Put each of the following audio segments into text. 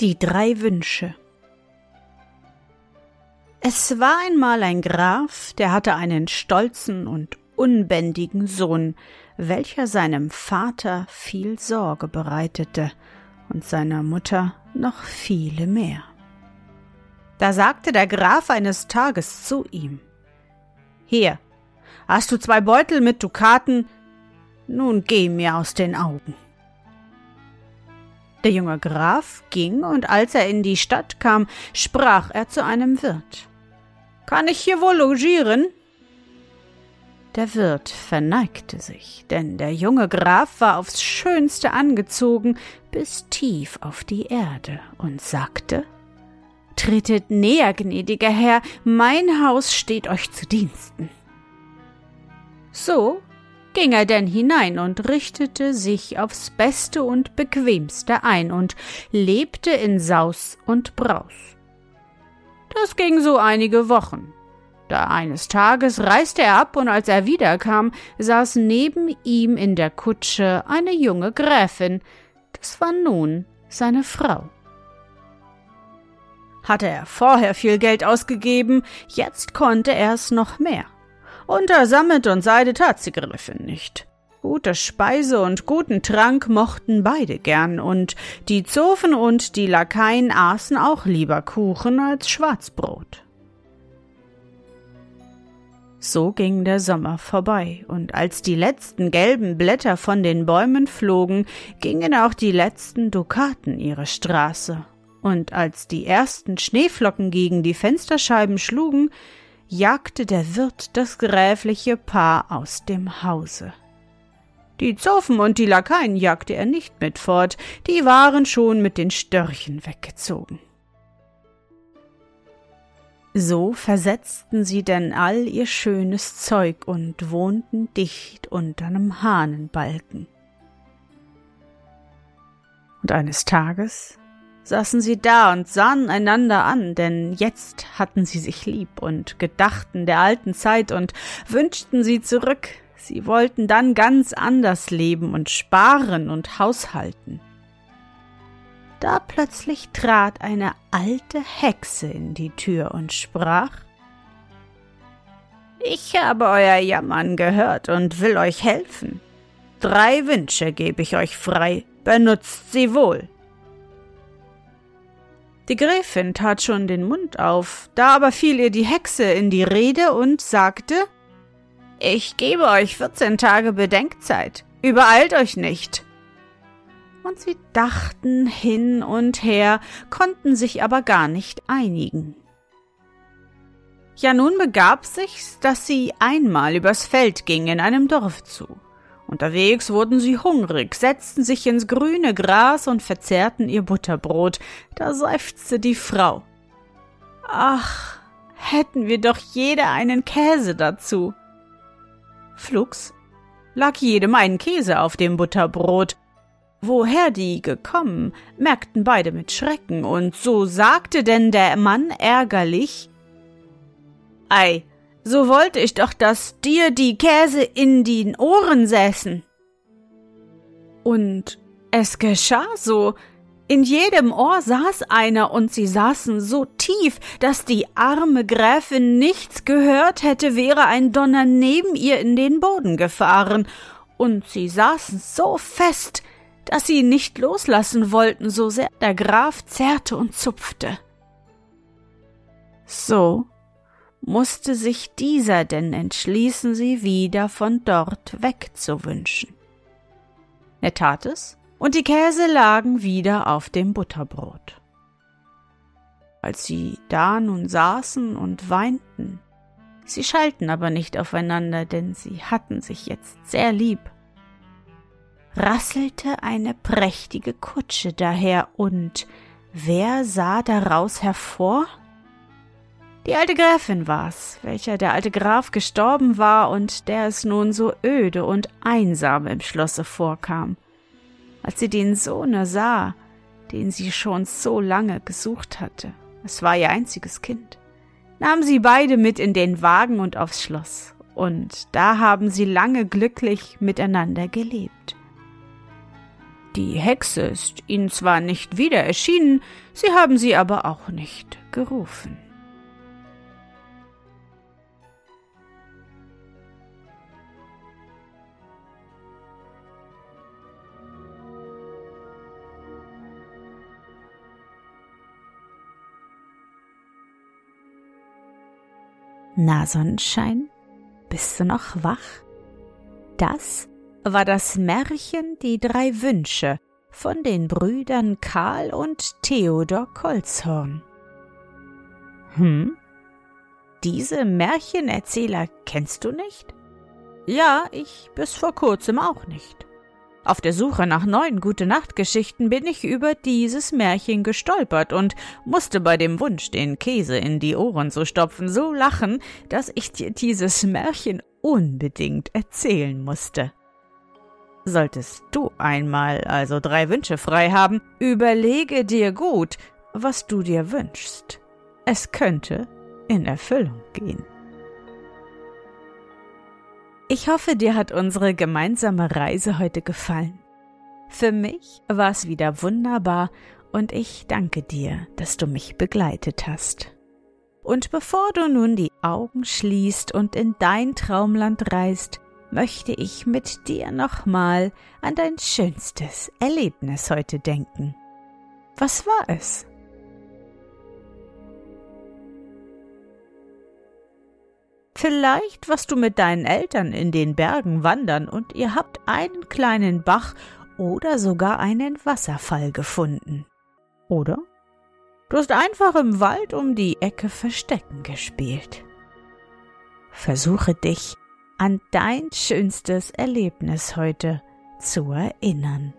Die drei Wünsche. Es war einmal ein Graf, der hatte einen stolzen und unbändigen Sohn, welcher seinem Vater viel Sorge bereitete und seiner Mutter noch viele mehr. Da sagte der Graf eines Tages zu ihm Hier, hast du zwei Beutel mit Dukaten, nun geh mir aus den Augen. Der junge Graf ging, und als er in die Stadt kam, sprach er zu einem Wirt. Kann ich hier wohl logieren? Der Wirt verneigte sich, denn der junge Graf war aufs schönste angezogen bis tief auf die Erde und sagte Tretet näher, gnädiger Herr, mein Haus steht euch zu Diensten. So ging er denn hinein und richtete sich aufs Beste und Bequemste ein und lebte in Saus und Braus. Das ging so einige Wochen. Da eines Tages reiste er ab, und als er wiederkam, saß neben ihm in der Kutsche eine junge Gräfin, das war nun seine Frau. Hatte er vorher viel Geld ausgegeben, jetzt konnte er es noch mehr. Unter Sammet und Seide tat sie Griffin nicht. Gute Speise und guten Trank mochten beide gern, und die Zofen und die Lakaien aßen auch lieber Kuchen als Schwarzbrot. So ging der Sommer vorbei, und als die letzten gelben Blätter von den Bäumen flogen, gingen auch die letzten Dukaten ihre Straße, und als die ersten Schneeflocken gegen die Fensterscheiben schlugen, jagte der Wirt das gräfliche Paar aus dem Hause. Die Zofen und die Lakaien jagte er nicht mit fort, die waren schon mit den Störchen weggezogen. So versetzten sie denn all ihr schönes Zeug und wohnten dicht unter einem Hahnenbalken. Und eines Tages saßen sie da und sahen einander an, denn jetzt hatten sie sich lieb und gedachten der alten Zeit und wünschten sie zurück. Sie wollten dann ganz anders leben und sparen und haushalten. Da plötzlich trat eine alte Hexe in die Tür und sprach Ich habe euer Jammern gehört und will euch helfen. Drei Wünsche gebe ich euch frei, benutzt sie wohl. Die Gräfin tat schon den Mund auf, da aber fiel ihr die Hexe in die Rede und sagte Ich gebe euch vierzehn Tage Bedenkzeit, übereilt euch nicht. Und sie dachten hin und her, konnten sich aber gar nicht einigen. Ja, nun begab sich's, dass sie einmal übers Feld ging in einem Dorf zu. Unterwegs wurden sie hungrig, setzten sich ins grüne Gras und verzehrten ihr Butterbrot. Da seufzte die Frau. Ach, hätten wir doch jeder einen Käse dazu. Flugs lag jedem ein Käse auf dem Butterbrot. Woher die gekommen, merkten beide mit Schrecken, und so sagte denn der Mann ärgerlich Ei, so wollte ich doch, dass dir die Käse in den Ohren säßen. Und es geschah so. In jedem Ohr saß einer, und sie saßen so tief, dass die arme Gräfin nichts gehört hätte, wäre ein Donner neben ihr in den Boden gefahren, und sie saßen so fest, dass sie nicht loslassen wollten, so sehr der Graf zerrte und zupfte. So musste sich dieser denn entschließen, sie wieder von dort wegzuwünschen. Er tat es, und die Käse lagen wieder auf dem Butterbrot. Als sie da nun saßen und weinten, sie schalten aber nicht aufeinander, denn sie hatten sich jetzt sehr lieb, rasselte eine prächtige Kutsche daher, und wer sah daraus hervor? Die alte Gräfin war's, welcher der alte Graf gestorben war und der es nun so öde und einsam im Schlosse vorkam. Als sie den Sohne sah, den sie schon so lange gesucht hatte, es war ihr einziges Kind, nahm sie beide mit in den Wagen und aufs Schloss, und da haben sie lange glücklich miteinander gelebt. Die Hexe ist ihnen zwar nicht wieder erschienen, sie haben sie aber auch nicht gerufen. Na Sonnenschein, bist du noch wach? Das war das Märchen Die drei Wünsche von den Brüdern Karl und Theodor Kolzhorn. Hm? Diese Märchenerzähler kennst du nicht? Ja, ich bis vor kurzem auch nicht. Auf der Suche nach neuen Gute-Nacht-Geschichten bin ich über dieses Märchen gestolpert und musste bei dem Wunsch, den Käse in die Ohren zu stopfen, so lachen, dass ich dir dieses Märchen unbedingt erzählen musste. Solltest du einmal also drei Wünsche frei haben, überlege dir gut, was du dir wünschst. Es könnte in Erfüllung gehen. Ich hoffe, dir hat unsere gemeinsame Reise heute gefallen. Für mich war es wieder wunderbar und ich danke dir, dass du mich begleitet hast. Und bevor du nun die Augen schließt und in dein Traumland reist, möchte ich mit dir nochmal an dein schönstes Erlebnis heute denken. Was war es? Vielleicht warst du mit deinen Eltern in den Bergen wandern und ihr habt einen kleinen Bach oder sogar einen Wasserfall gefunden. Oder? Du hast einfach im Wald um die Ecke Verstecken gespielt. Versuche dich an dein schönstes Erlebnis heute zu erinnern.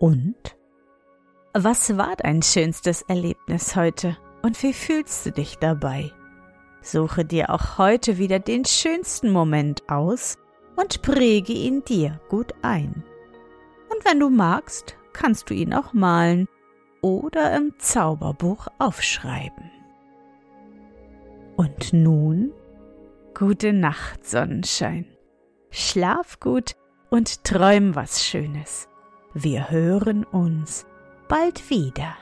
Und? Was war dein schönstes Erlebnis heute und wie fühlst du dich dabei? Suche dir auch heute wieder den schönsten Moment aus und präge ihn dir gut ein. Und wenn du magst, kannst du ihn auch malen oder im Zauberbuch aufschreiben. Und nun gute Nacht, Sonnenschein. Schlaf gut und träum was Schönes. Wir hören uns bald wieder.